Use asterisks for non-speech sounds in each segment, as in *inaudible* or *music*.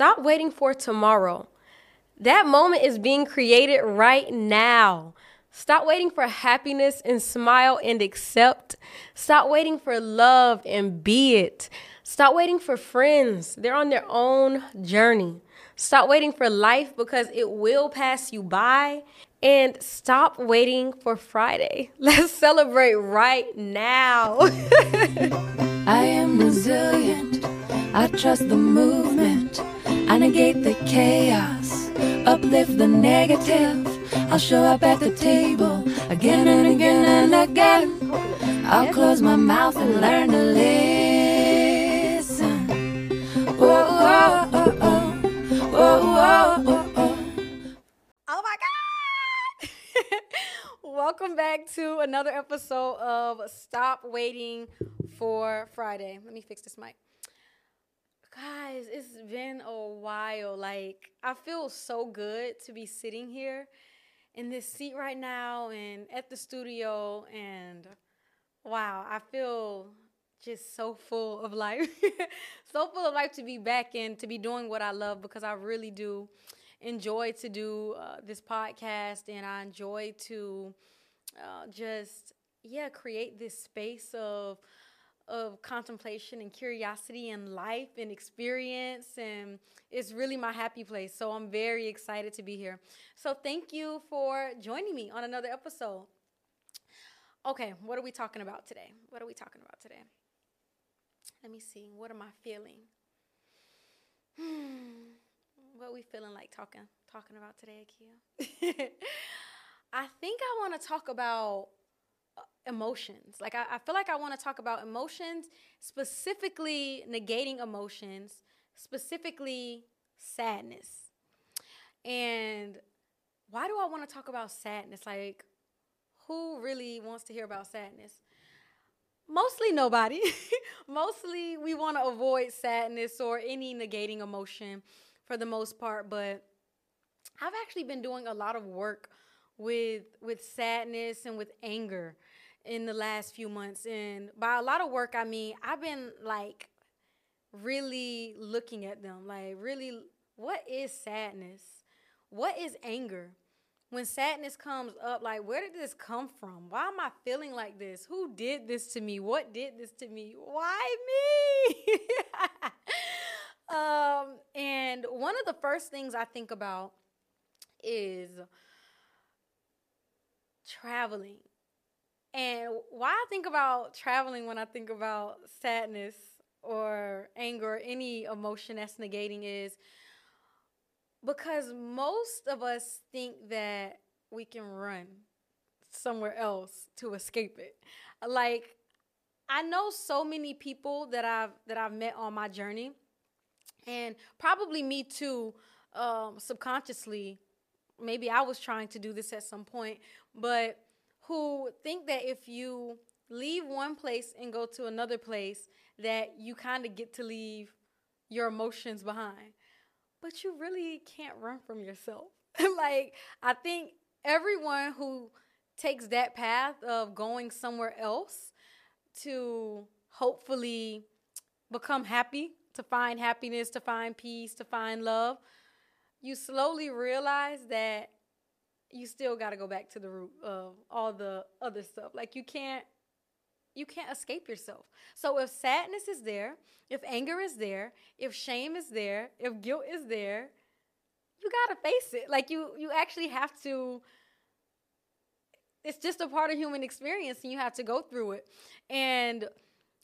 Stop waiting for tomorrow. That moment is being created right now. Stop waiting for happiness and smile and accept. Stop waiting for love and be it. Stop waiting for friends. They're on their own journey. Stop waiting for life because it will pass you by. And stop waiting for Friday. *laughs* Let's celebrate right now. *laughs* I am resilient. I trust the movement. I negate the chaos. Uplift the negative. I'll show up at the table again and again and again. I'll close my mouth and learn to listen. Whoa, whoa, whoa, whoa. Whoa, whoa, whoa, whoa. Oh my God! *laughs* Welcome back to another episode of Stop Waiting for Friday. Let me fix this mic. Guys, it's been a while. Like, I feel so good to be sitting here in this seat right now and at the studio. And wow, I feel just so full of life. *laughs* so full of life to be back and to be doing what I love because I really do enjoy to do uh, this podcast and I enjoy to uh, just, yeah, create this space of of contemplation and curiosity and life and experience and it's really my happy place. So i'm very excited to be here. So thank you for joining me on another episode. Okay what are we talking about today? What are we talking about today? Let me see. What am i feeling? Hmm. *sighs* what are we feeling like talking talking about today Akia? *laughs* i think i want to talk about emotions. Like I, I feel like I want to talk about emotions, specifically negating emotions, specifically sadness. And why do I want to talk about sadness? Like, who really wants to hear about sadness? Mostly nobody. *laughs* Mostly we want to avoid sadness or any negating emotion for the most part, but I've actually been doing a lot of work with with sadness and with anger in the last few months. And by a lot of work, I mean, I've been like really looking at them. Like, really, what is sadness? What is anger? When sadness comes up, like, where did this come from? Why am I feeling like this? Who did this to me? What did this to me? Why me? *laughs* um, and one of the first things I think about is traveling and why I think about traveling when I think about sadness or anger or any emotion that's negating is because most of us think that we can run somewhere else to escape it. Like I know so many people that I've that I've met on my journey, and probably me too, um, subconsciously. Maybe I was trying to do this at some point, but who think that if you leave one place and go to another place, that you kind of get to leave your emotions behind. But you really can't run from yourself. *laughs* like, I think everyone who takes that path of going somewhere else to hopefully become happy, to find happiness, to find peace, to find love, you slowly realize that you still got to go back to the root of all the other stuff. Like you can't you can't escape yourself. So if sadness is there, if anger is there, if shame is there, if guilt is there, you got to face it. Like you you actually have to it's just a part of human experience and you have to go through it. And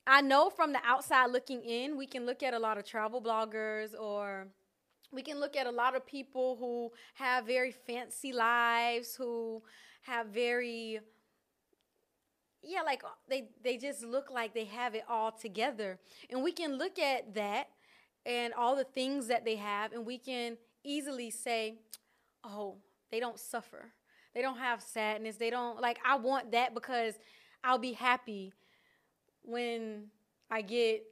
I know from the outside looking in, we can look at a lot of travel bloggers or we can look at a lot of people who have very fancy lives, who have very yeah, like they they just look like they have it all together. And we can look at that and all the things that they have and we can easily say, "Oh, they don't suffer. They don't have sadness. They don't like I want that because I'll be happy when I get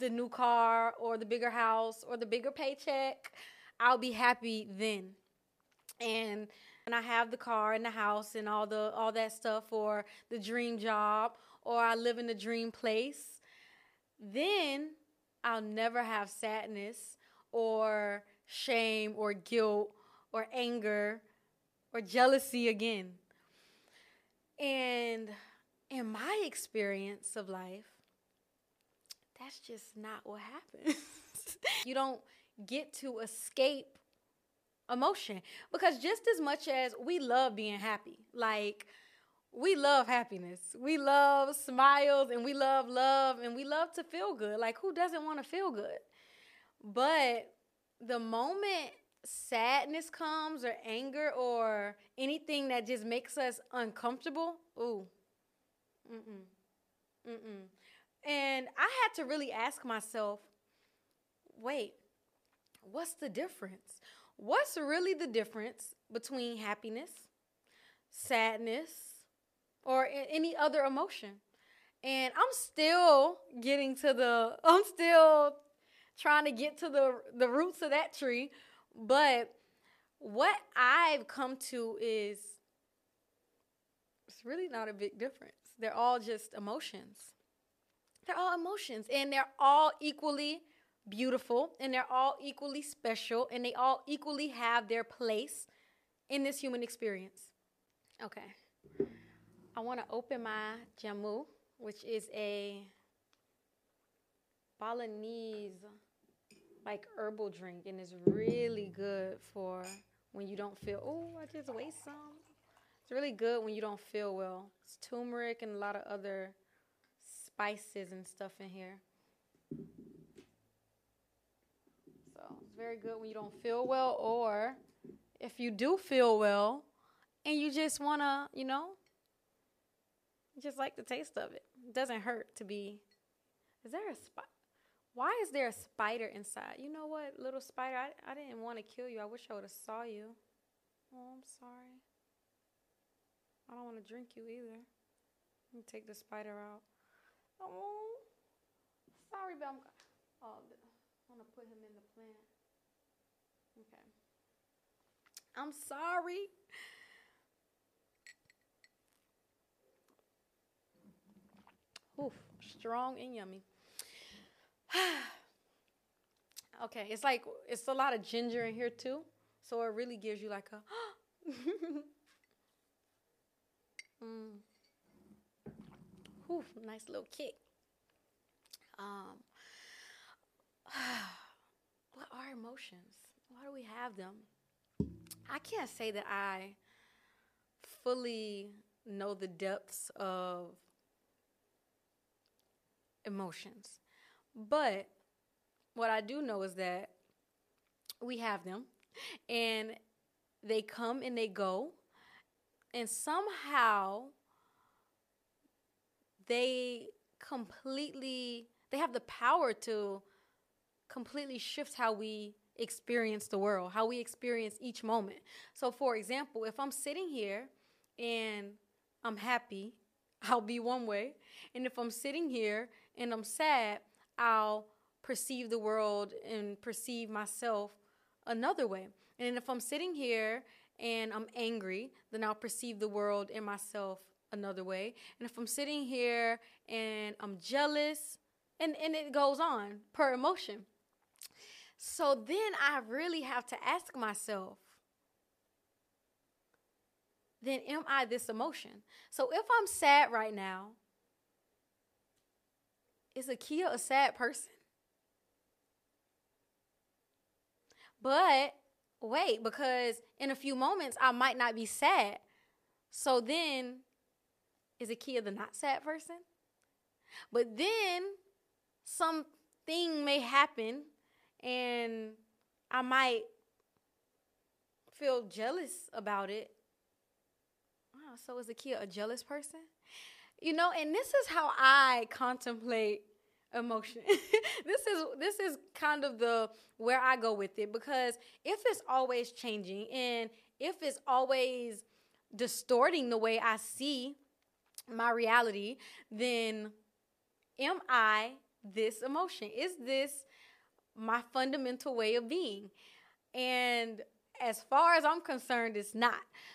the new car or the bigger house or the bigger paycheck, I'll be happy then. And and I have the car and the house and all the all that stuff or the dream job or I live in the dream place, then I'll never have sadness or shame or guilt or anger or jealousy again. And in my experience of life, that's just not what happens. *laughs* you don't get to escape emotion because just as much as we love being happy, like we love happiness, we love smiles, and we love love, and we love to feel good. Like, who doesn't want to feel good? But the moment sadness comes or anger or anything that just makes us uncomfortable, ooh, mm-mm, mm-mm. And I had to really ask myself, wait, what's the difference? What's really the difference between happiness, sadness, or any other emotion? And I'm still getting to the, *laughs* I'm still trying to get to the the roots of that tree. But what I've come to is it's really not a big difference. They're all just emotions. They're all emotions and they're all equally beautiful and they're all equally special and they all equally have their place in this human experience. Okay. I want to open my jamu, which is a Balinese like herbal drink and it's really good for when you don't feel oh I just waste some. It's really good when you don't feel well. It's turmeric and a lot of other spices and stuff in here. So it's very good when you don't feel well or if you do feel well and you just wanna, you know, just like the taste of it. It doesn't hurt to be is there a spot why is there a spider inside? You know what, little spider? I, I didn't want to kill you. I wish I would have saw you. Oh, I'm sorry. I don't want to drink you either. Let me take the spider out. Oh, sorry, but I'm. Oh, I want to put him in the plant. Okay. I'm sorry. Oof, strong and yummy. *sighs* okay, it's like it's a lot of ginger in here too, so it really gives you like a. *gasps* mm. Whew, nice little kick. Um, *sighs* what are emotions? Why do we have them? I can't say that I fully know the depths of emotions. But what I do know is that we have them and they come and they go. And somehow they completely they have the power to completely shift how we experience the world, how we experience each moment. So for example, if I'm sitting here and I'm happy, *laughs* I'll be one way. And if I'm sitting here and I'm sad, I'll perceive the world and perceive myself another way. And if I'm sitting here and I'm angry, then I'll perceive the world and myself another way. And if I'm sitting here and I'm jealous, and, and it goes on per emotion. So then I really have to ask myself, then am I this emotion? So if I'm sad right now, is Akia a sad person? But wait, because in a few moments I might not be sad. So then is Akia the not sad person? But then something may happen and I might feel jealous about it. Wow, so is Akia a jealous person? You know, and this is how I contemplate emotion. *laughs* this is this is kind of the where I go with it because if it's always changing and if it's always distorting the way I see my reality, then am I this emotion? Is this my fundamental way of being? And as far as I'm concerned, it's not.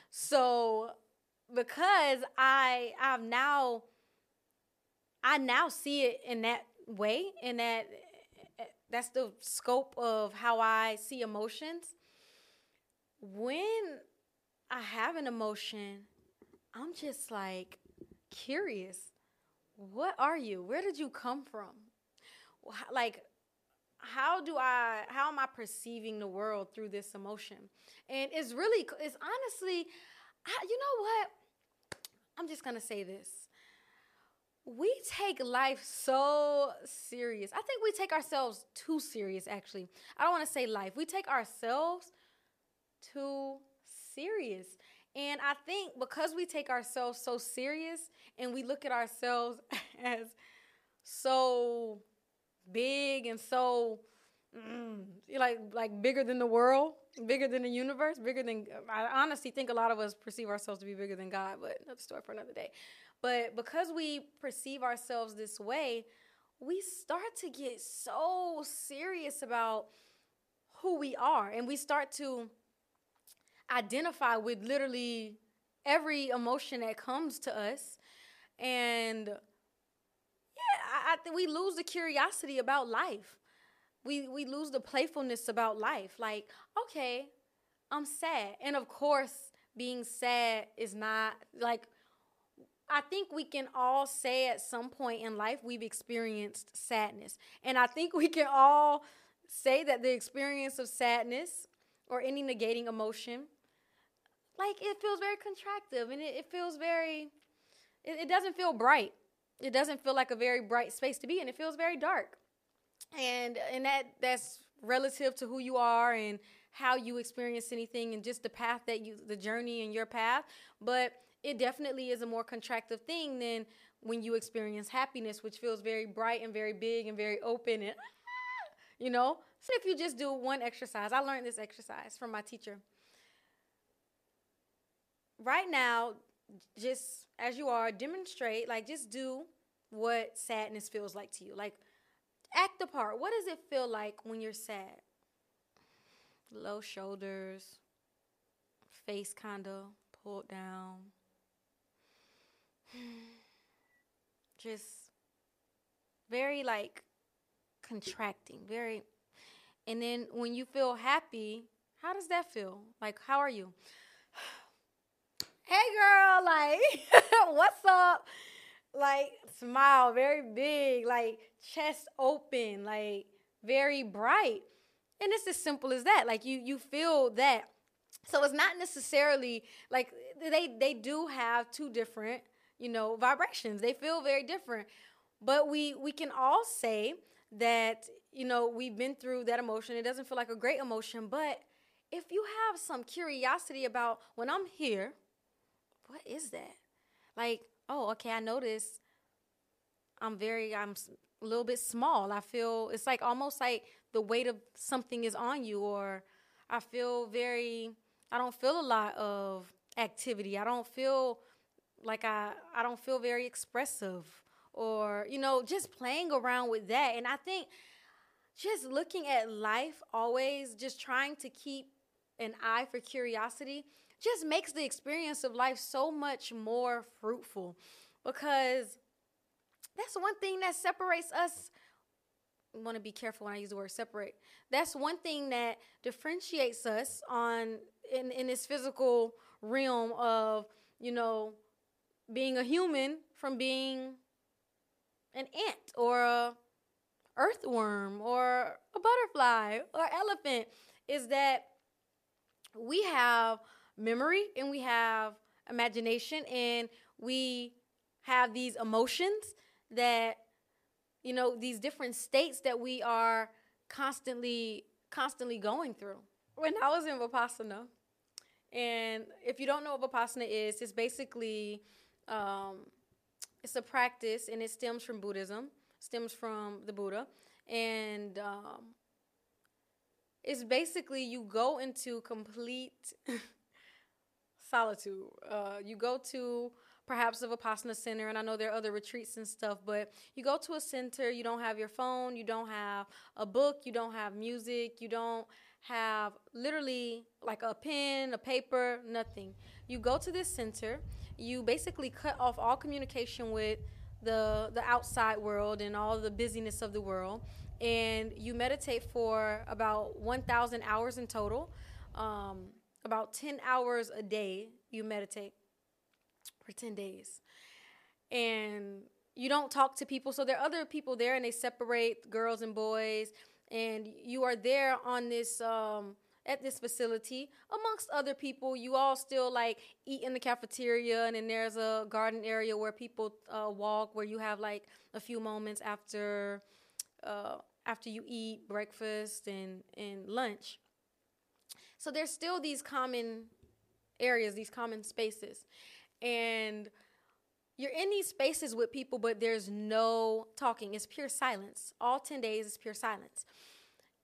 So because I I've now I now see it in that way in that that's the scope of how I see emotions. When I have an emotion, I'm just like curious. What are you? Where did you come from? Like, how do I, how am I perceiving the world through this emotion? And it's really, it's honestly, I, you know what? I'm just gonna say this. We take life so serious. I think we take ourselves too serious, actually. I don't wanna say life. We take ourselves too serious. And I think because we take ourselves so serious and we look at ourselves *laughs* as so big and so mm, like like bigger than the world, bigger than the universe, bigger than I honestly think a lot of us perceive ourselves to be bigger than God, but another story for another day. But because we perceive ourselves this way, we start to get so serious about who we are and we start to identify with literally every emotion that comes to us. And yeah, I, I think we lose the curiosity about life. We we lose the playfulness about life. Like, okay, I'm sad. And of course, being sad is not like I think we can all say at some point in life we've experienced sadness. And I think we can all say that the experience of sadness or any negating emotion like it feels very contractive and it, it feels very it, it doesn't feel bright. It doesn't feel like a very bright space to be in. It feels very dark. And and that that's relative to who you are and how you experience anything and just the path that you the journey and your path. But it definitely is a more contractive thing than when you experience happiness which feels very bright and very big and very open and *laughs* you know? So if you just do one exercise i learned this exercise from my teacher right now, just as you are, demonstrate, like, just do what sadness feels like to you. Like, act the part. What does it feel like when you're sad? Low shoulders, face kind of pulled down. *sighs* Just very like contracting, very. And then when you feel happy, how does that feel? Like, how are you? Hey girl, like, *laughs* what's up? Like, smile, very big, like, chest open, like, very bright. And it's as simple as that. Like, you you feel that. So it's not necessarily like they they do have two different, you know, vibrations. They feel very different. But we we can all say that, you know, we've been through that emotion. It doesn't feel like a great emotion, but if you have some curiosity about when I'm here, what is that? Like, oh, okay, I notice I'm very, I'm a little bit small. I feel it's like almost like the weight of something is on you, or I feel very, I don't feel a lot of activity. I don't feel like I, I don't feel very expressive, or, you know, just playing around with that. And I think just looking at life always, just trying to keep an eye for curiosity just makes the experience of life so much more fruitful because that's one thing that separates us I want to be careful when I use the word separate. That's one thing that differentiates us on in, in this physical realm of, you know, being a human from being an ant or a earthworm or a butterfly or elephant is that we have memory and we have imagination and we have these emotions that you know these different states that we are constantly constantly going through. When i was in vipassana and if you don't know what vipassana is it's basically um, it's a practice and it stems from buddhism stems from the buddha and um, it's basically you go into complete *laughs* solitude. Uh, you go to perhaps a Vipassana center, and I know there are other retreats and stuff, but you go to a center, you don't have your phone, you don't have a book, you don't have music, you don't have literally like a pen, a paper, nothing. You go to this center, you basically cut off all communication with the the outside world and all the busyness of the world and you meditate for about 1,000 hours in total. Um, about 10 hours a day, you meditate for 10 days. And you don't talk to people. So there are other people there, and they separate girls and boys. And you are there on this. Um, at this facility amongst other people you all still like eat in the cafeteria and then there's a garden area where people uh, walk where you have like a few moments after uh, after you eat breakfast and, and lunch. So there's still these common areas, these common spaces. And you're in these spaces with people, but there's no talking. It's pure silence. All 10 days is pure silence.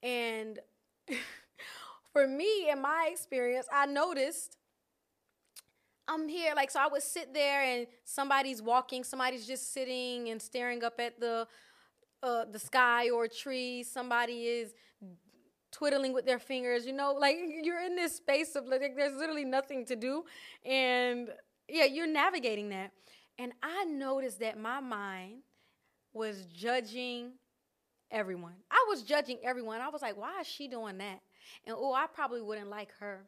And *laughs* for me, in my experience, I noticed I'm here. Like, so I would sit there and somebody's walking, somebody's just sitting and staring up at the uh, the sky or a tree. Somebody is twiddling with their fingers. You know, like you're in this space of like there's literally nothing to do, and yeah, you're navigating that. And I noticed that my mind was judging everyone. I was judging everyone. I was like, why is she doing that? And oh, I probably wouldn't like her.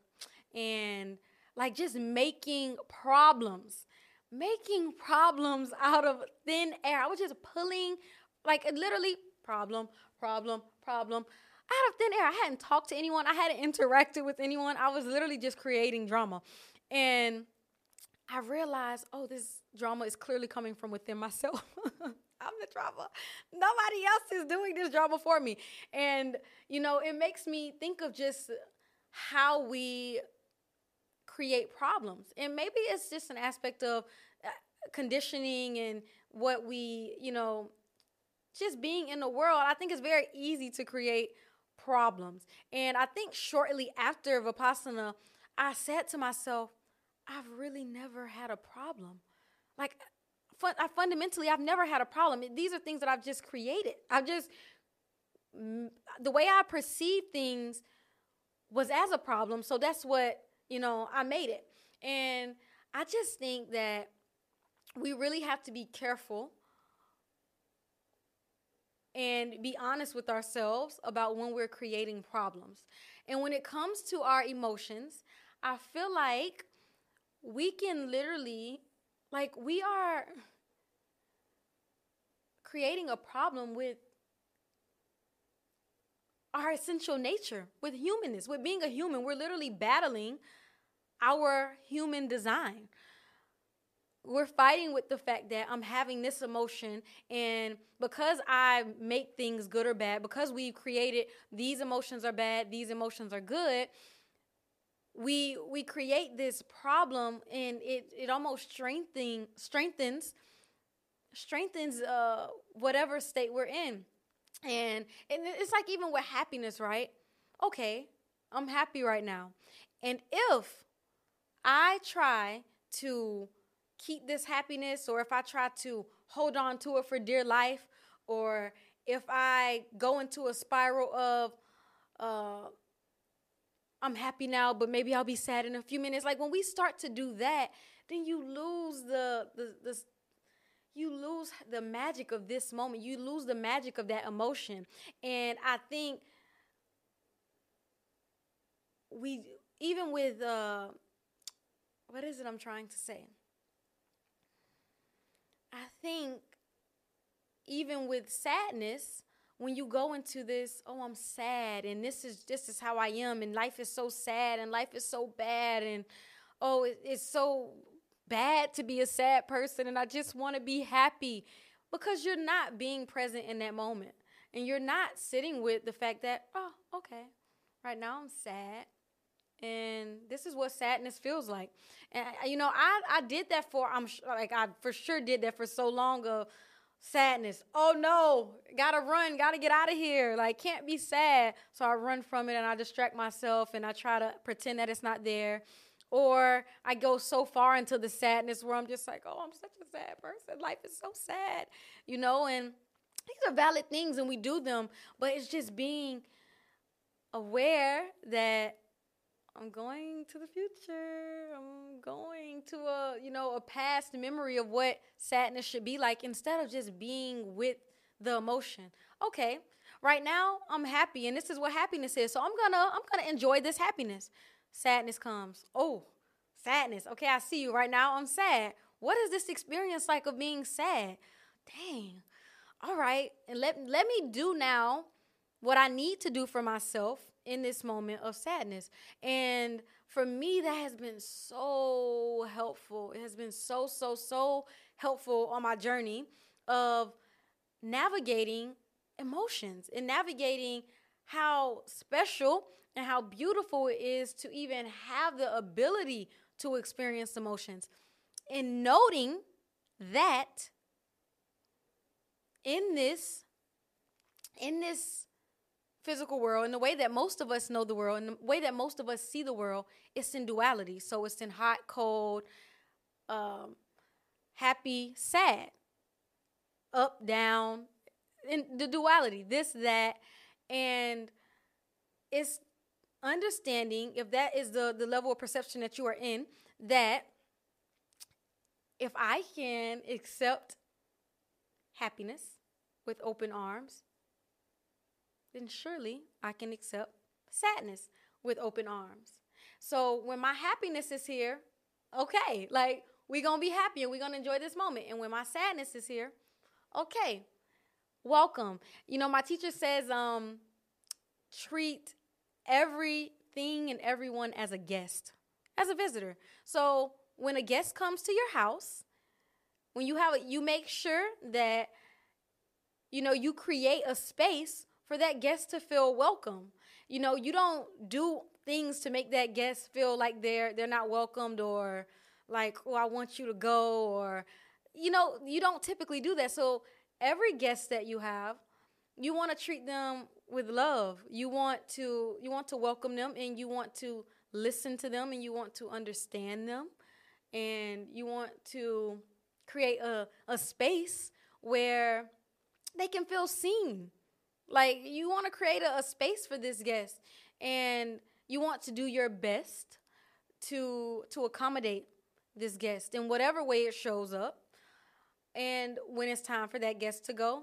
And like just making problems, making problems out of thin air. I was just pulling like literally, problem, problem, problem. Out of thin air, I hadn't talked to anyone. I hadn't interacted with anyone. I was literally just creating drama. And I realized, oh, this drama is clearly coming from within myself. *laughs* I'm the drama. Nobody else is doing this drama for me. And, you know, it makes me think of just how we create problems. And maybe it's just an aspect of uh, conditioning and what we, you know, just being in the world, I think it's very easy to create problems. And I think shortly after Vipassana, I said to myself, I've really never had a problem. Like, fun, I fundamentally, I've never had a problem. These are things that I've just created. I've just, the way I perceive things was as a problem. So that's what, you know, I made it. And I just think that we really have to be careful and be honest with ourselves about when we're creating problems. And when it comes to our emotions, I feel like we can literally, like, we are creating a problem with our essential nature, with humanness, with being a human. We're literally battling our human design we're fighting with the fact that I'm having this emotion, and because I make things good or bad, because we've created these emotions are bad, these emotions are good, we we create this problem, and it it almost strengthening strengthens strengthens uh whatever state we're in, and and it's like even with happiness, right? Okay, I'm happy right now, and if I try to keep this happiness or if I try to hold on to it for dear life or if I go into a spiral of uh, I'm happy now, but maybe I'll be sad in a few minutes. Like when we start to do that, then you lose the the, the you lose the magic of this moment. You lose the magic of that emotion. And I think we even with uh what is it I'm trying to say? I think even with sadness, when you go into this, oh, I'm sad, and this is this is how I am, and life is so sad, and life is so bad, and oh, it, it's so bad to be a sad person, and I just want to be happy, because you're not being present in that moment, and you're not sitting with the fact that oh, okay, right now I'm sad, and this is what sadness feels like. And uh, you know i i did that for i'm like i for sure did that for so long of sadness. Oh no gotta run gotta get out of here. Like can't be sad. So i run from it and i distract myself and i try to pretend that it's not there. Or i go so far into the sadness where i'm just like oh i'm such a sad person. Life is so sad you know and these are valid things and we do them. But it's just being aware that I'm going to the future. I'm going to a, you know, a past memory of what sadness should be like instead of just being with the emotion. Okay, right now I'm happy and this is what happiness is. So I'm gonna I'm gonna enjoy this happiness. Sadness comes. Oh, sadness. Okay, I see you right now. I'm sad. What is this experience like of being sad? Dang. All right. And let let me do now what I need to do for myself in this moment of sadness. And for me, that has been so helpful. It has been so, so, so helpful on my journey of navigating emotions and navigating how special and how beautiful it is to even have the ability to experience emotions. And noting that in this in this physical world, and the way that most of us know the world, and the way that most of us see the world, it's in duality. So it's in hot, cold, um, happy, sad, up, down, in the duality, this, that, and it's understanding if that is the the level of perception that you are in that if I can accept happiness with open arms, then surely I can accept sadness with open arms. So when my happiness is here, okay, like we're gonna be happy and we're gonna enjoy this moment. And when my sadness is here, okay, welcome. You know, my teacher says, um, treat everything and everyone as a guest, as a visitor. So when a guest comes to your house, when you have it, you make sure that you know you create a space for that guest to feel welcome. You know, you don't do things to make that guest feel like they're they're not welcomed or like, oh, I want you to go or you know, you don't typically do that. So every guest that you have, you want to treat them with love. You want to you want to welcome them and you want to listen to them and you want to understand them and you want to create a, a space where they can feel seen like you want to create a, a space for this guest and you want to do your best to to accommodate this guest in whatever way it shows up. And when it's time for that guest to go,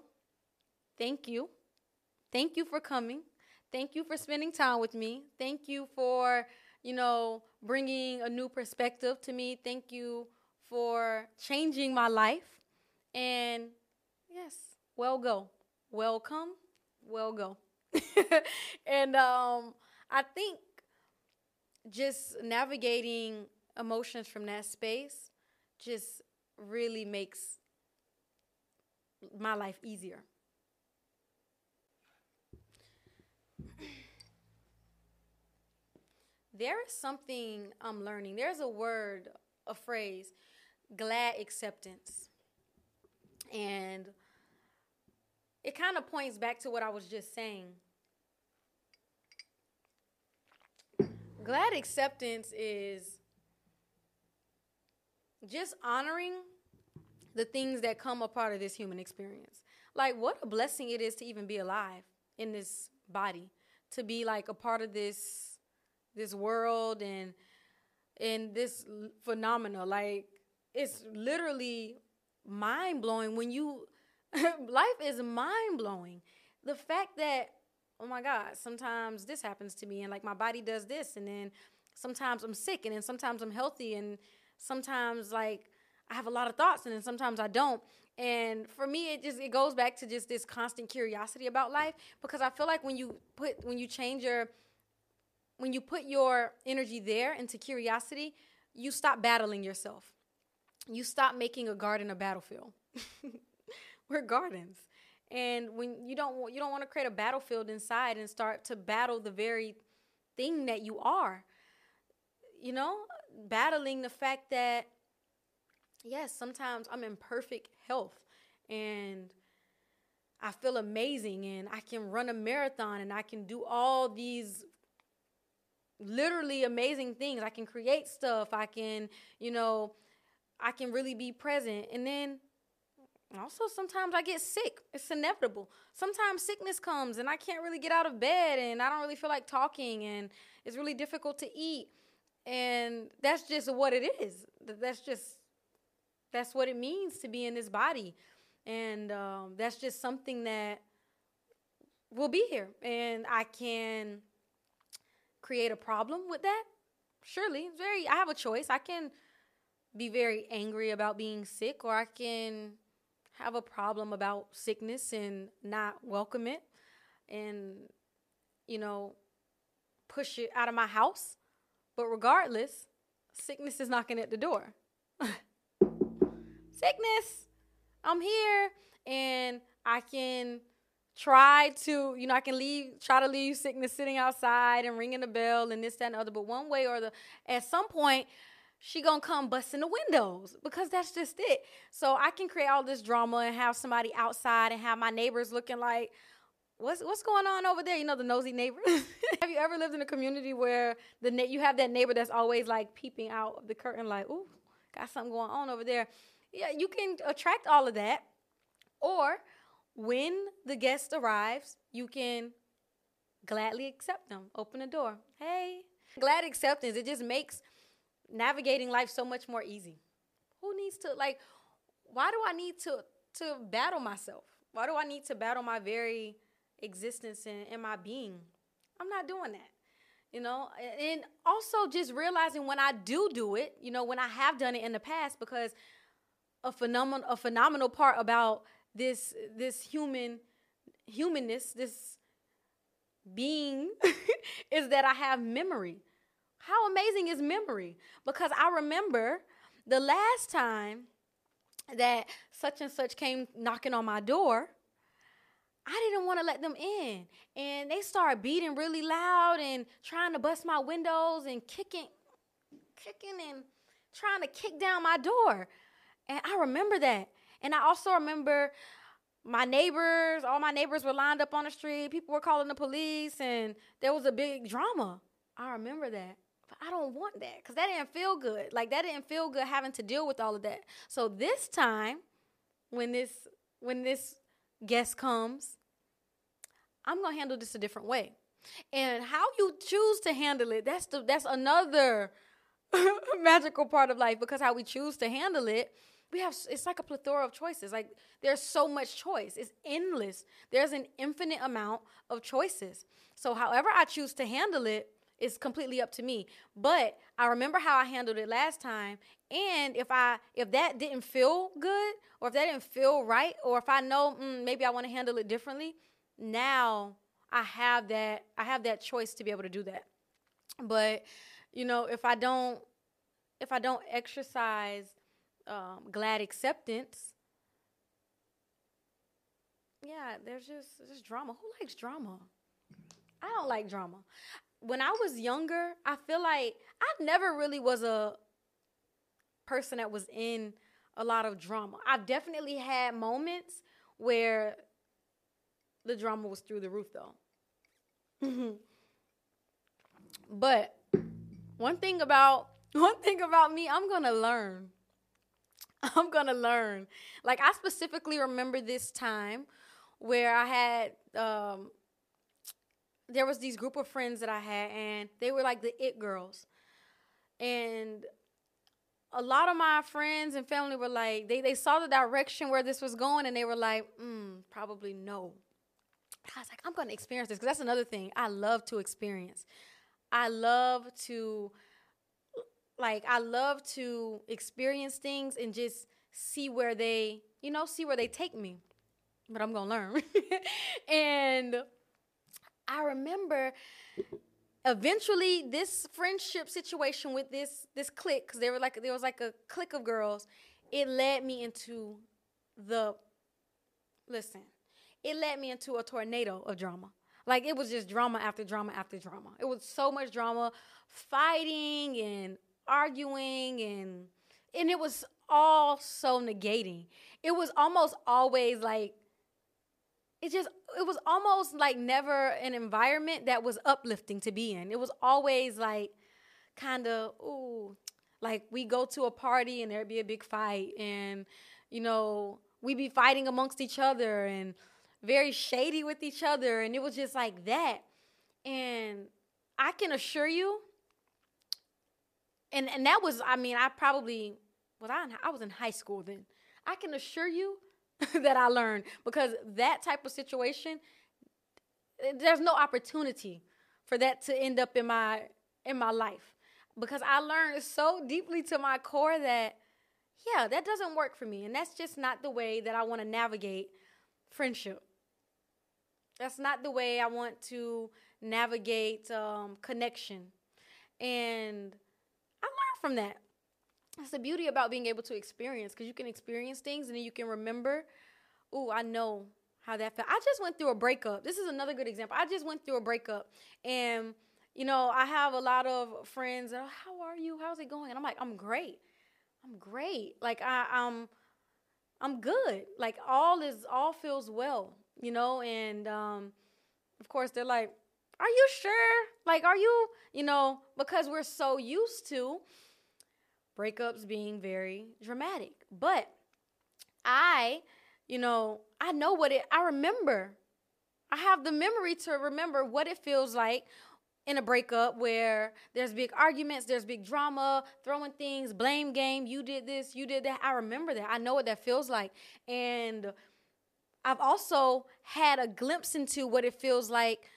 thank you. Thank you for coming. Thank you for spending time with me. Thank you for, you know, bringing a new perspective to me. Thank you for changing my life. And yes, well go. Welcome well go. *laughs* and um, I think just navigating emotions from that space just really makes my life easier. There is something I'm learning. There's a word, a phrase, glad acceptance. And it kind of points back to what I was just saying. Glad acceptance is just honoring the things that come a part of this human experience. Like, what a blessing it is to even be alive in this body, to be like a part of this this world and and this phenomena. Like, it's literally mind blowing when you *laughs* life is mind blowing. The fact that, oh my God, sometimes this happens to me and like my body does this, and then sometimes I'm sick, and then sometimes I'm healthy, and sometimes like I have a lot of thoughts, and then sometimes I don't. And for me, it just it goes back to just this constant curiosity about life because I feel like when you put when you change your when you put your energy there into curiosity, you stop battling yourself. You stop making a garden a battlefield. *laughs* we're gardens. And when you don't you don't want to create a battlefield inside and start to battle the very thing that you are. You know? Battling the fact that yes sometimes i'm in perfect health and i feel amazing and i can run a marathon and i can do all these literally amazing things. I can create stuff. I can you know i can really be present. And then also, sometimes I get sick. It's inevitable. Sometimes sickness comes and I can't really get out of bed and I don't really feel like talking and it's really difficult to eat. And that's just what it is. That's just that's what it means to be in this body. And um, that's just something that will be here and I can create a problem with that. Surely, very I have a choice. I can be very angry about being sick or I can have a problem about sickness and not welcome it and you know push it out of my house. But regardless, sickness is knocking at the door. *laughs* sickness, I'm here and I can try to, you know, I can leave, try to leave sickness sitting outside and ringing the bell and this, that, and other. But one way or the, at some point, she gonna come busting the windows because that's just it. So I can create all this drama and have somebody outside and have my neighbors looking like, what's what's going on over there? You know, the nosy neighbors. *laughs* have you ever lived in a community where the na- you have that neighbor that's always like peeping out of the curtain, like, ooh, got something going on over there? Yeah, you can attract all of that, or when the guest arrives, you can gladly accept them. Open the door. Hey, glad acceptance. It just makes navigating life so much more easy. Who needs to like? Why do I need to to battle myself? Why do I need to battle my very existence and, and my being? I'm not doing that. You know, and also just realizing when I do do it, you know, when I have done it in the past, because a phenomenal a phenomenal part about this this human humanness, this being, *laughs* is that I have memory. How amazing is memory? Because I remember the last time that such and such came knocking on my door. I didn't want to let them in. And they started beating really loud and trying to bust my windows and kicking, kicking and trying to kick down my door. And I remember that. And I also remember my neighbors, all my neighbors were lined up on the street. People were calling the police, and there was a big drama. I remember that. But I don't want that because that didn't feel good. Like that didn't feel good having to deal with all of that. So this time, when this when this guest comes, I'm gonna handle this a different way. And how you choose to handle it, that's the that's another *laughs* magical part of life because how we choose to handle it we have it's like a plethora of choices like there's so much choice it's endless there's an infinite amount of choices so however i choose to handle it is completely up to me but i remember how i handled it last time and if i if that didn't feel good or if that didn't feel right or if i know mm, maybe i want to handle it differently now i have that i have that choice to be able to do that but you know if i don't if i don't exercise um, glad acceptance. Yeah, there's just just drama. Who likes drama? I don't like drama. When I was younger, I feel like I never really was a person that was in a lot of drama. I've definitely had moments where the drama was through the roof though. *laughs* but one thing about *laughs* one thing about me, I'm going to learn. *laughs* I'm gonna learn. Like I specifically remember this time where I had um there was these group of friends that I had and they were like the it girls. And a lot of my friends and family were like, they, they saw the direction where this was going and they were like, mm, probably no. I was like, I'm gonna experience this because that's another thing I love to experience. I love to like I love to experience things and just see where they, you know, see where they take me. But I'm going to learn. *laughs* and I remember eventually this friendship situation with this this clique cuz there were like there was like a clique of girls, it led me into the listen. It led me into a tornado of drama. Like it was just drama after drama after drama. It was so much drama, fighting and arguing and and it was all so negating. It was almost always like it just it was almost like never an environment that was uplifting to be in. It was always like kind of ooh like we go to a party and there'd be a big fight and you know we'd be fighting amongst each other and very shady with each other and it was just like that and i can assure you and and that was I mean I probably was I in, I was in high school then. I can assure you *laughs* that I learned because that type of situation there's no opportunity for that to end up in my in my life because I learned so deeply to my core that yeah, that doesn't work for me and that's just not the way that I want to navigate friendship. That's not the way I want to navigate um, connection. And I learned from that. That's the beauty about being able to experience because you can experience things and then you can remember, oh, I know how that felt. I just went through a breakup. This is another good example. I just went through a breakup and you know, I have a lot of friends that, how are you? How's it going? And I'm like, I'm great. I'm great. Like I, I'm I'm good. Like all is all feels well, you know, and um of course they're like, Are you sure? Like, are you, you know, because we're so used to breakups being very dramatic. But I, you know, I know what it I remember. I have the memory to remember what it feels like in a breakup where there's big arguments, there's big drama, throwing things, blame game, you did this, you did that. I remember that. I know what that feels like. And I've also had a glimpse into what it feels like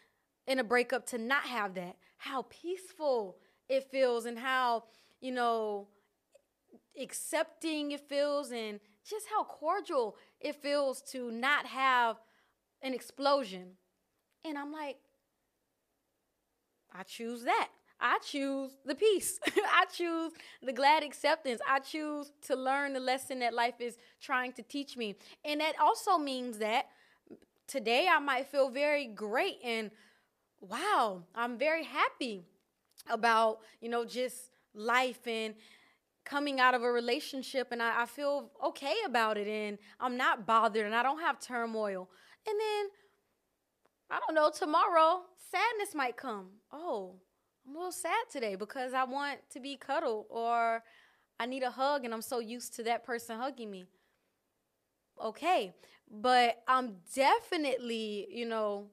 in a breakup to not have that. How peaceful it feels and how, you know, accepting it feels and just how cordial it feels to not have an explosion. And I'm like, I choose that. I choose the peace. *laughs* I choose the glad acceptance. I choose to learn the lesson that life is trying to teach me. And that also means that today I might feel very great and wow, I'm very happy about, you know, just life and coming out of a relationship and I, I feel okay about it and I'm not bothered and I don't have turmoil. And then I don't know, tomorrow sadness might come. Oh, I'm a little sad today because I want to be cuddled or I need a hug and I'm so used to that person hugging me. Okay. But I'm definitely, you know,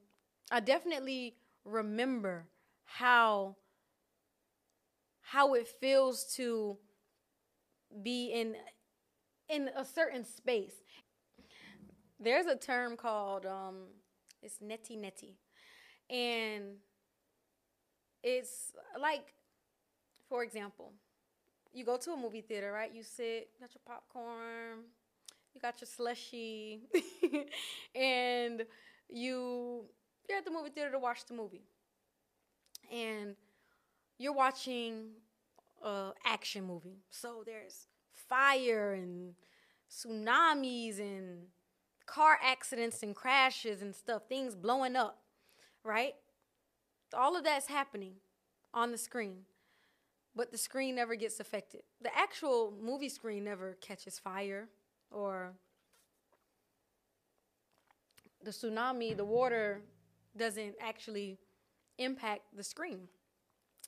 I definitely remember how how it feels to be in in a certain space. There's a term called um it's neti neti and it's like, for example, you go to a movie theater, right? You sit, got your popcorn, you got your slushy, *laughs* and you you're at the movie theater to watch the movie. And you're watching a action movie. So there's fire and tsunamis and car accidents and crashes and stuff, things blowing up right? All of that's happening on the screen, but the screen never gets affected. The actual movie screen never catches fire or the tsunami, the water doesn't actually impact the screen.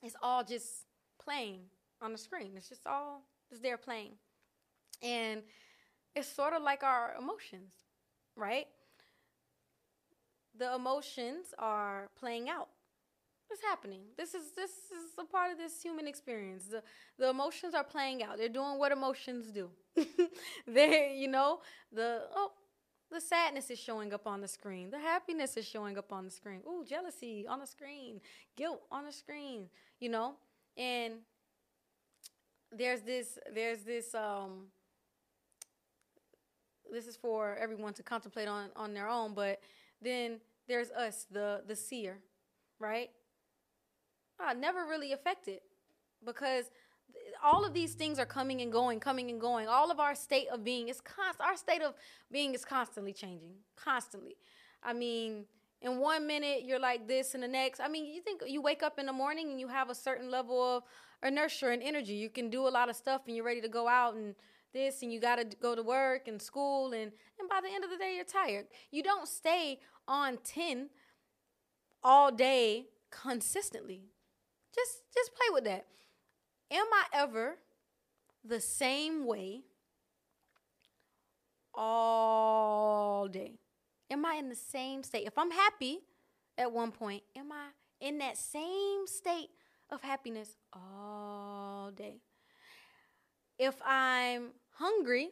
It's all just playing on the screen. It's just all it's there playing. And it's sort of like our emotions, right? the emotions are playing out. It's happening. This is this is a part of this human experience. The the emotions are playing out. They're doing what emotions do. *laughs* they, you know, the oh, the sadness is showing up on the screen. The happiness is showing up on the screen. Ooh, jealousy on the screen. Guilt on the screen. You know, and there's this there's this um this is for everyone to contemplate on on their own, but then there's us, the the seer, right? Ah, never really affected because all of these things are coming and going, coming and going. All of our state of being is const our state of being is constantly changing, constantly. I mean, in one minute you're like this, and the next, I mean, you think you wake up in the morning and you have a certain level of inertia and energy. You can do a lot of stuff, and you're ready to go out and this, and you got to go to work and school, and and by the end of the day, you're tired. You don't stay on 10 all day consistently. Just just play with that. Am I ever the same way all day? Am I in the same state? If I'm happy at one point, am I in that same state of happiness all day? If I'm hungry,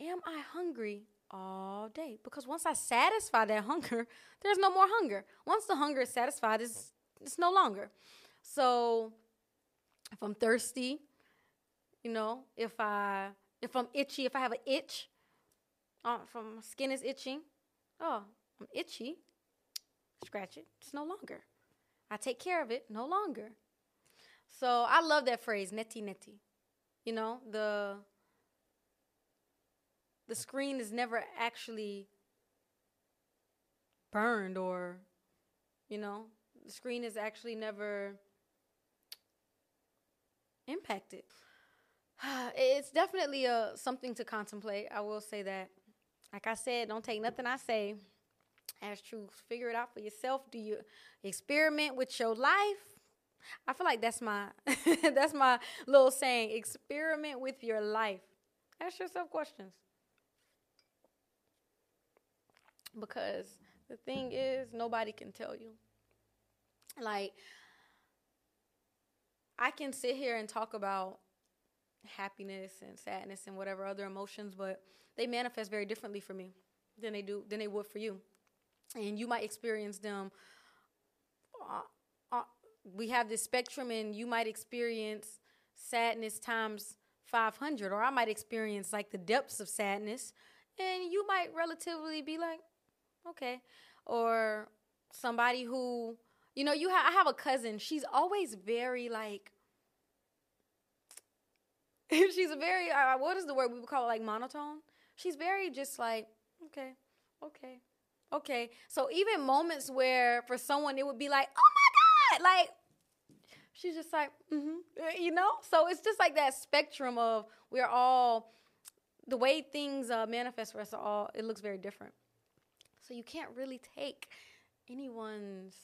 am I hungry all day because once I satisfy that *laughs* hunger, there's no more hunger. Once the hunger is satisfied, it's, it's no longer. So if I'm thirsty, you know, if I if I'm itchy, if I have an itch, uh, if my skin is itching, oh, I'm itchy, scratch it. It's no longer. I take care of it, no longer. So I love that phrase, neti neti. You know, the the screen is never actually burned or you know, the screen is actually never impacted. *sighs* It's definitely a uh, something to contemplate. I will say that. Like I said, don't take nothing I say as truth. Figure it out for yourself. Do you experiment with your life? I feel like that's my *laughs* that's my little saying. Experiment with your life. Ask yourself questions. Because the thing is, nobody can tell you. Like I can sit here and talk about happiness and sadness and whatever other emotions, but they manifest very differently for me than they do than they would for you. And you might experience them. Uh, uh, we have this spectrum, and you might experience sadness times 500, or I might experience like the depths of sadness, and you might relatively be like, okay, or somebody who you know, you ha- I have a cousin. She's always very like. *laughs* she's a very uh, what is the word we would call it like monotone. She's very just like okay, okay, okay. So even moments where for someone it would be like oh my god, like she's just like mm-hmm, you know. So it's just like that spectrum of we're all the way things uh, manifest for us are all it looks very different. So you can't really take anyone's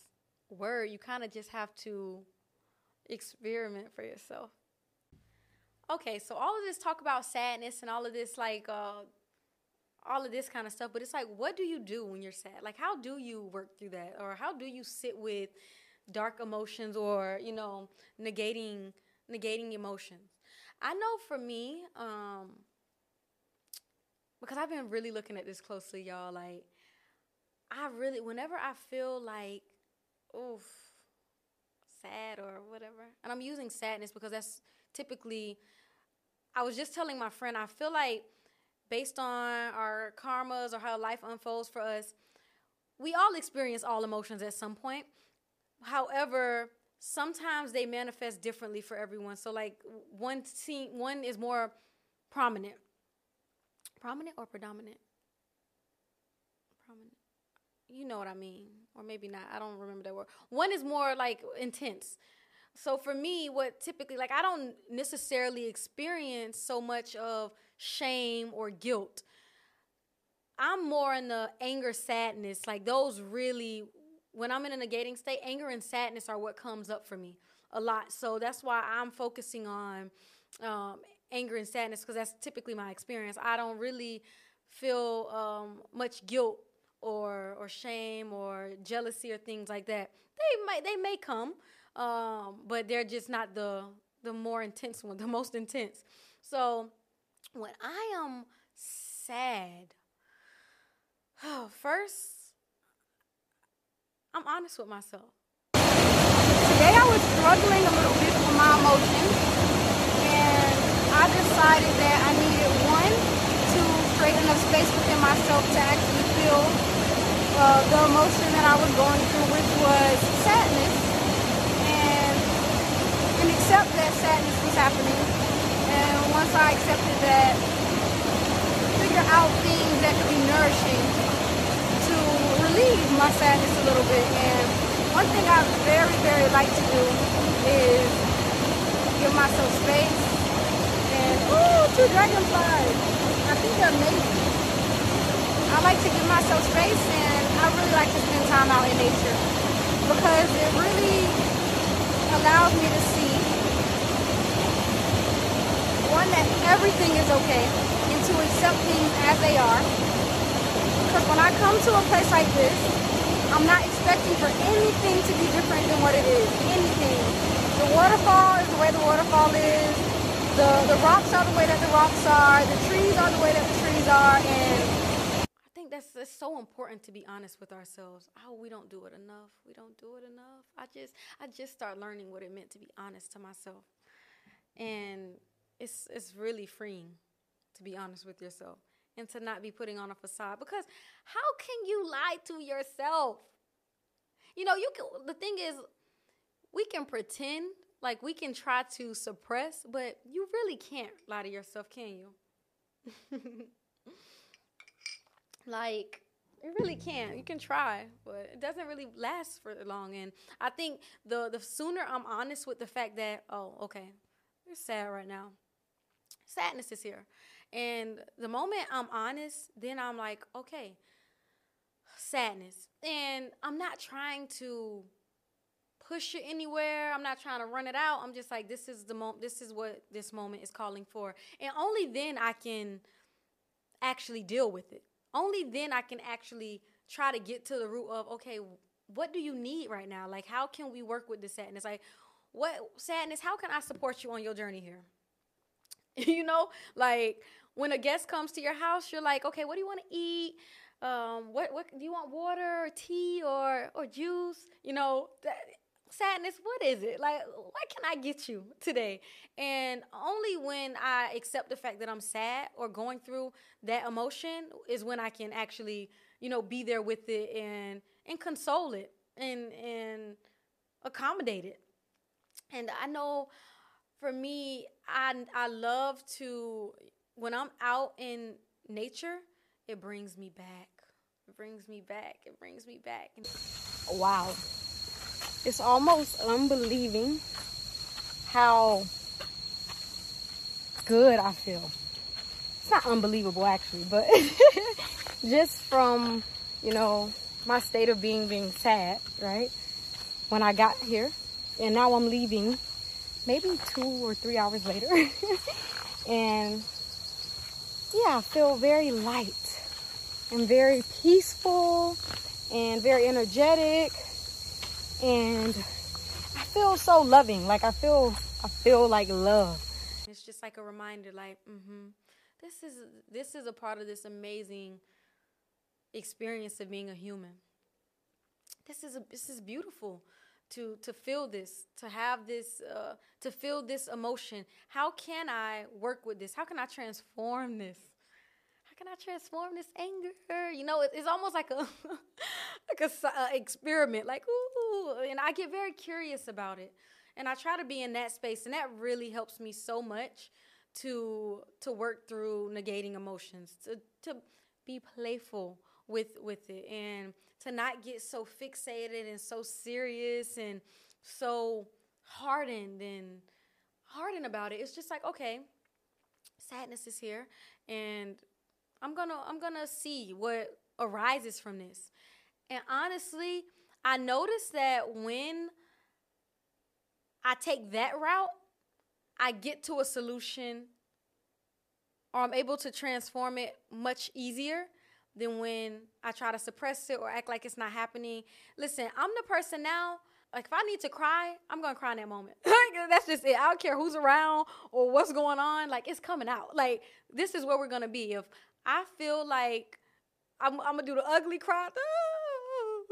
word. You kind of just have to experiment for yourself. Okay, so all of this talk about sadness and all of this, like, uh, all of this kind of stuff, but it's like, what do you do when you're sad? Like, how do you work through that? Or how do you sit with dark emotions or, you know, negating negating emotions? I know for me, um, because I've been really looking at this closely, y'all, like, I really, whenever I feel like oof, sad or whatever. And I'm using sadness because that's typically, I was just telling my friend, I feel like based on our karmas or how life unfolds for us, we all experience all emotions at some point. However, sometimes they manifest differently for everyone. So like one scene, one is more prominent. Prominent or predominant? Prominent you know what I mean, or maybe not. I don't remember that word. One is more like intense. So for me, what typically like I don't necessarily experience so much of shame or guilt. I'm more in the anger, sadness, like those really when I'm in a negating state, anger and sadness are what comes up for me a lot. So that's why I'm focusing on um, anger and sadness because that's typically my experience. I don't really feel um, much guilt or or shame or jealousy or things like that. They might they may come, um, but they're just not the the more intense one, *laughs* the most intense. So when I am sad, oh, first I'm honest with myself. Today I was struggling a little bit with my emotions, and I decided that I needed one to create enough space within myself to actually feel uh, the emotion that I was going through, which was sadness, and and accept that sadness was happening. Once I accepted that, figure out things that could be nourishing to relieve my sadness a little bit. And one thing I very, very like to do is give myself space. And ooh, two dragonflies! I think they're amazing. I like to give myself space and I really like to spend time out in nature because it really allows me to see that everything is okay and to accept things as they are. Because when I come to a place like this, I'm not expecting for anything to be different than what it is. Anything. The waterfall is the way the waterfall is. The the rocks are the way that the rocks are. The trees are the way that the trees are, and I think that's, that's so important to be honest with ourselves. Oh, we don't do it enough. We don't do it enough. I just I just start learning what it meant to be honest to myself. And it's it's really freeing to be honest with yourself and to not be putting on a facade because how can you lie to yourself? You know, you can the thing is we can pretend like we can try to suppress, but you really can't lie to yourself, can you? *laughs* like you really can't. You can try, but it doesn't really last for long. And I think the the sooner I'm honest with the fact that oh, okay, you're sad right now. Sadness is here. And the moment I'm honest, then I'm like, okay, sadness. And I'm not trying to push it anywhere. I'm not trying to run it out. I'm just like this is the moment this is what this moment is calling for. And only then I can actually deal with it. Only then I can actually try to get to the root of okay, what do you need right now? Like how can we work with this sadness? Like what sadness, how can I support you on your journey here? *laughs* you know, like when a guest comes to your house, you're like, okay, what do you want to eat? Um, what what do you want? Water, or tea, or or juice? You know, that, sadness. What is it like? What can I get you today? And only when I accept the fact that I'm sad or going through that emotion is when I can actually, you know, be there with it and and console it and and accommodate it. And I know for me, I I love to when I'm out in nature, it brings me back. It brings me back. It brings me back. Wow. It's almost unbelieving how good I feel. It's not unbelievable actually, but *laughs* just from, you know, my state of being being sad, right? When I got here and now I'm leaving maybe two or three hours later. *laughs* and yeah, I feel very light and very peaceful and very energetic. And I feel so loving. Like I feel, I feel like love. It's just like a reminder, like, mm-hmm, this is this is a part of this amazing experience of being a human. This is a, this is beautiful to to feel this to have this uh, to feel this emotion. How can i work with this? How can i transform this? How can i transform this anger? You know it, it's almost like a *laughs* like a uh, experiment. Like ooh and i get very curious about it. And i try to be in that space and that really helps me so much to to work through negating emotions to to be playful with with it. And to not get so fixated and so serious and so hardened and hardened about it. It's just like, okay, sadness is here and I'm going to I'm going to see what arises from this. And honestly, I noticed that when I take that route, I get to a solution or I'm able to transform it much easier than when I try to suppress it or act like it's not happening. Listen, I'm the person now. Like if I need to cry, I'm gonna cry in that moment. *laughs* That's just it. I don't care who's around or what's going on. Like it's coming out. Like this is where we're gonna be. If I feel like I'm, I'm gonna do the ugly cry, *laughs*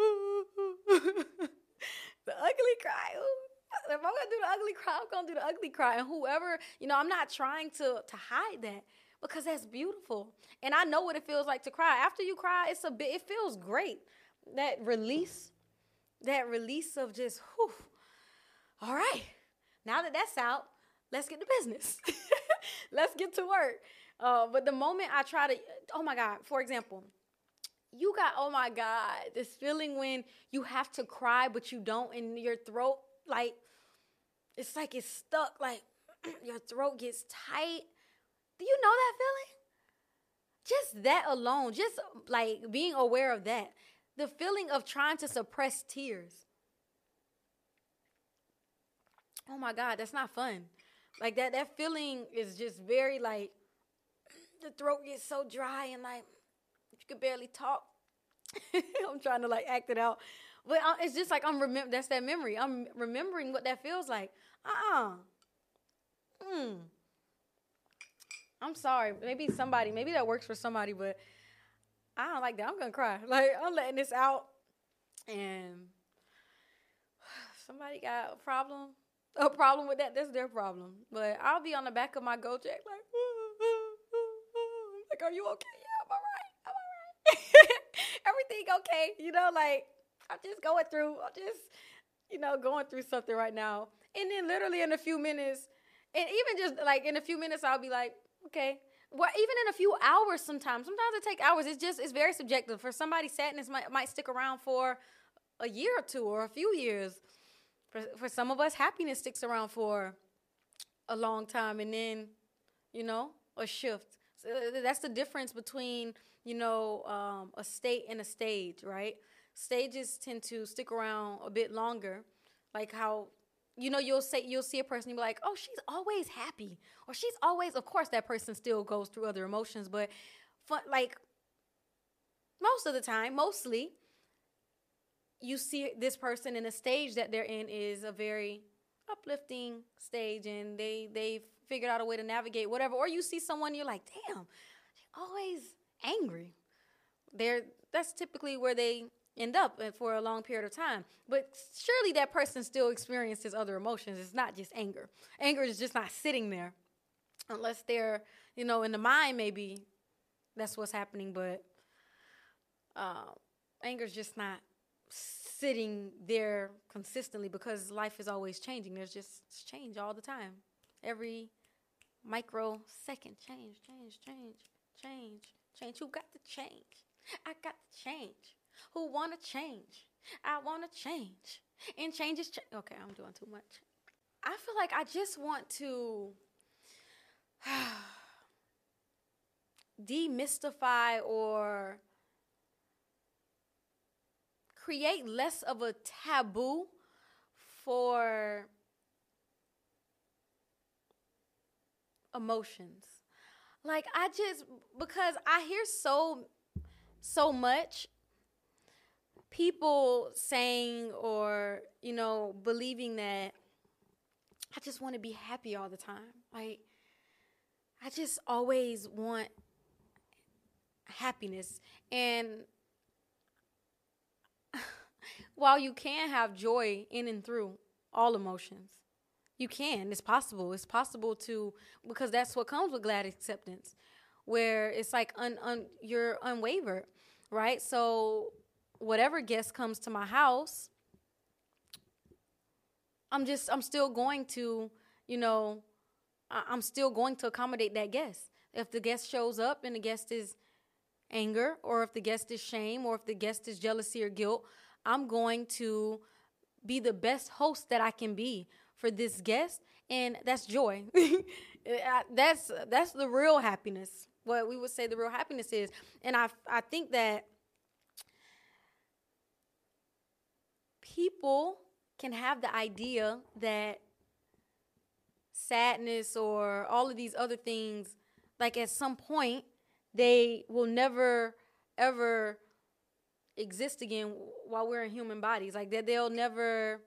the ugly cry. If I'm gonna do the ugly cry, I'm gonna do the ugly cry. And whoever, you know, I'm not trying to to hide that because that's beautiful. And I know what it feels like to cry. After you cry, it's a bit it feels great. That release, that release of just whew. All right. Now that that's out, let's get to business. *laughs* let's get to work. Uh, but the moment I try to, oh my God, for example, you got, oh my God, this feeling when you have to cry, but you don't, in your throat, like, it's like it's stuck, like *clears throat* your throat gets tight do you know that feeling? Just that alone, just like being aware of that. The feeling of trying to suppress tears. Oh my God, that's not fun. Like that, that feeling is just very like the throat gets so dry and like you could barely talk. *laughs* I'm trying to like act it out, but uh, it's just like I'm remember. That's that memory. I'm remembering what that feels like. Uh uh-uh. uh. I'm sorry. Maybe somebody, maybe that works for somebody, but I don't like that. I'm gonna cry. *laughs* Like I'm letting this out, and *sighs* somebody got a problem, a problem with that. That's their problem. But I'll be on the back of my Gojek like, *laughs* like, are you okay? Yeah, I'm alright. I'm alright. *laughs* Everything okay? You know, like I'm just going through. I'm just, you know, going through something right now. And then literally in a few minutes, and even just like in a few minutes, I'll be like, okay. Well, even in a few hours, sometimes. Sometimes it takes hours. It's just it's very subjective. For somebody, sadness might might stick around for a year or two or a few years. For for some of us, happiness sticks around for a long time, and then, you know, a shift. So uh, that's the difference between you know um, a state and a stage, right? Stages tend to stick around a bit longer, like how you know you'll say you'll see a person and be like oh she's always happy or she's always of course that person still goes through other emotions but fun, like most of the time mostly you see this person in a stage that they're in is a very uplifting stage and they they've figured out a way to navigate whatever or you see someone you're like damn always angry. They're that's typically where they end up for a long period of time. But surely that person still experiences other emotions. It's not just anger. Anger is just not sitting there, unless they're, you know, in the mind, maybe that's what's happening. But uh, anger is just not sitting there consistently because life is always changing. There's just change all the time. Every microsecond, change, change, change, change, change. Who got the change? I got the change who want to change. I want to change. And change is okay, I'm doing too much. I feel like I just want to *sighs* demystify or create less of a taboo for emotions. Like I just because I hear so so much people saying or you know believing that I just want to be happy all the time. Like I just always want happiness. And *laughs* while you can have joy in and through all emotions you can. It's possible. It's possible to because that's what comes with glad acceptance where it's like un, un you're unwavered right? So whatever guest comes to my house, I'm just I'm still going to, you know, I'm still going to accommodate that guest. If the guest shows up and the guest is anger or if the guest is shame or if the guest is jealousy or guilt, I'm going to be the best host that I can be for this guest and that's joy. *laughs* that's that's the real happiness. What we would say the real happiness is. And I I think that people can have the idea that sadness or all of these other things, like at some point, they will never ever exist again while we're in human bodies. Like that they'll never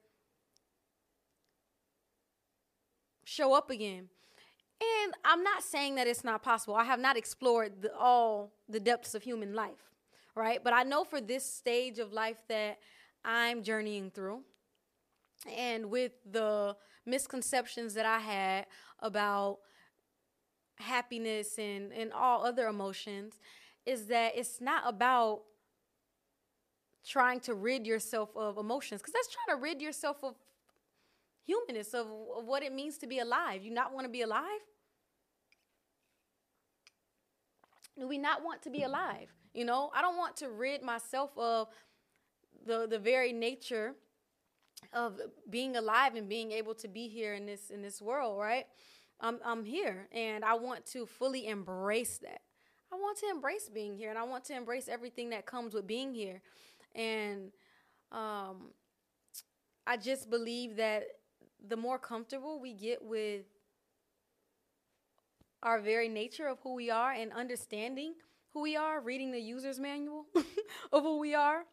show up again. And I'm not saying that it's not possible. I have not explored the, all the depths of human life, right? But I know for this stage of life that I'm journeying through. And with the misconceptions that I had about happiness and, and all other emotions, is that it's not about trying to rid yourself of emotions, because that's trying to rid yourself of humanness, of, of what it means to be alive. You not want to be alive? Do we not want to be alive? You know, I don't want to rid myself of the the very nature of being alive and being able to be here in this in this world, right? I'm I'm here and I want to fully embrace that. I want to embrace being here and I want to embrace everything that comes with being here. And um I just believe that the more comfortable we get with our very nature of who we are and understanding who we are, reading the user's manual *laughs* of who we are,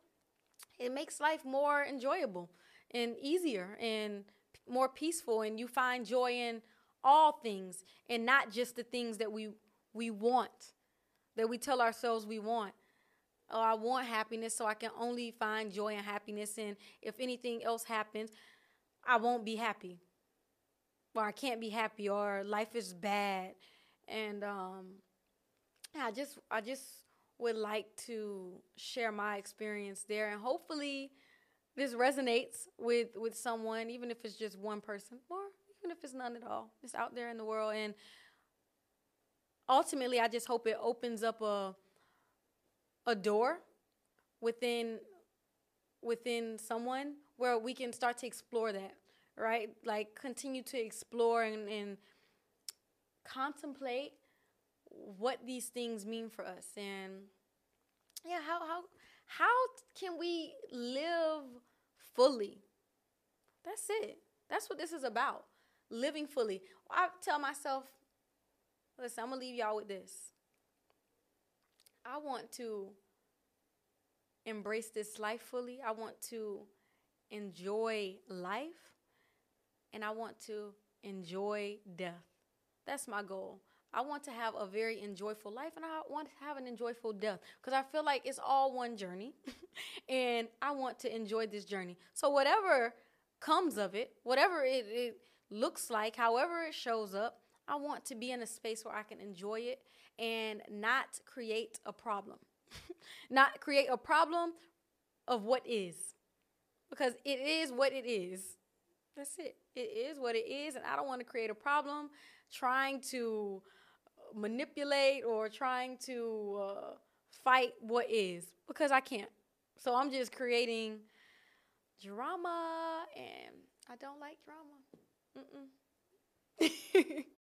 it makes life more enjoyable and easier and more peaceful and you find joy in all things and not just the things that we we want that we tell ourselves we want or I want happiness, so I can only find joy and happiness. And if anything else happens, I won't be happy, or I can't be happy, or life is bad. And um, I just, I just would like to share my experience there, and hopefully, this resonates with with someone, even if it's just one person, or even if it's none at all. It's out there in the world, and ultimately, I just hope it opens up a a door within within someone where we can start to explore that, right? Like continue to explore and, and contemplate what these things mean for us and yeah, how how how can we live fully? That's it. That's what this is about. Living fully. I tell myself, listen, I'm gonna leave y'all with this. I want to embrace this life fully. I want to enjoy life and I want to enjoy death. That's my goal. I want to have a very enjoyable life and I want to have an enjoyable death because I feel like it's all one journey *laughs* and I want to enjoy this journey. So, whatever comes of it, whatever it, it looks like, however it shows up, I want to be in a space where I can enjoy it and not create a problem. *laughs* not create a problem of what is. Because it is what it is. That's it. It is what it is. And I don't want to create a problem trying to manipulate or trying to uh, fight what is because I can't. So I'm just creating drama and I don't like drama. Mm-mm. *laughs*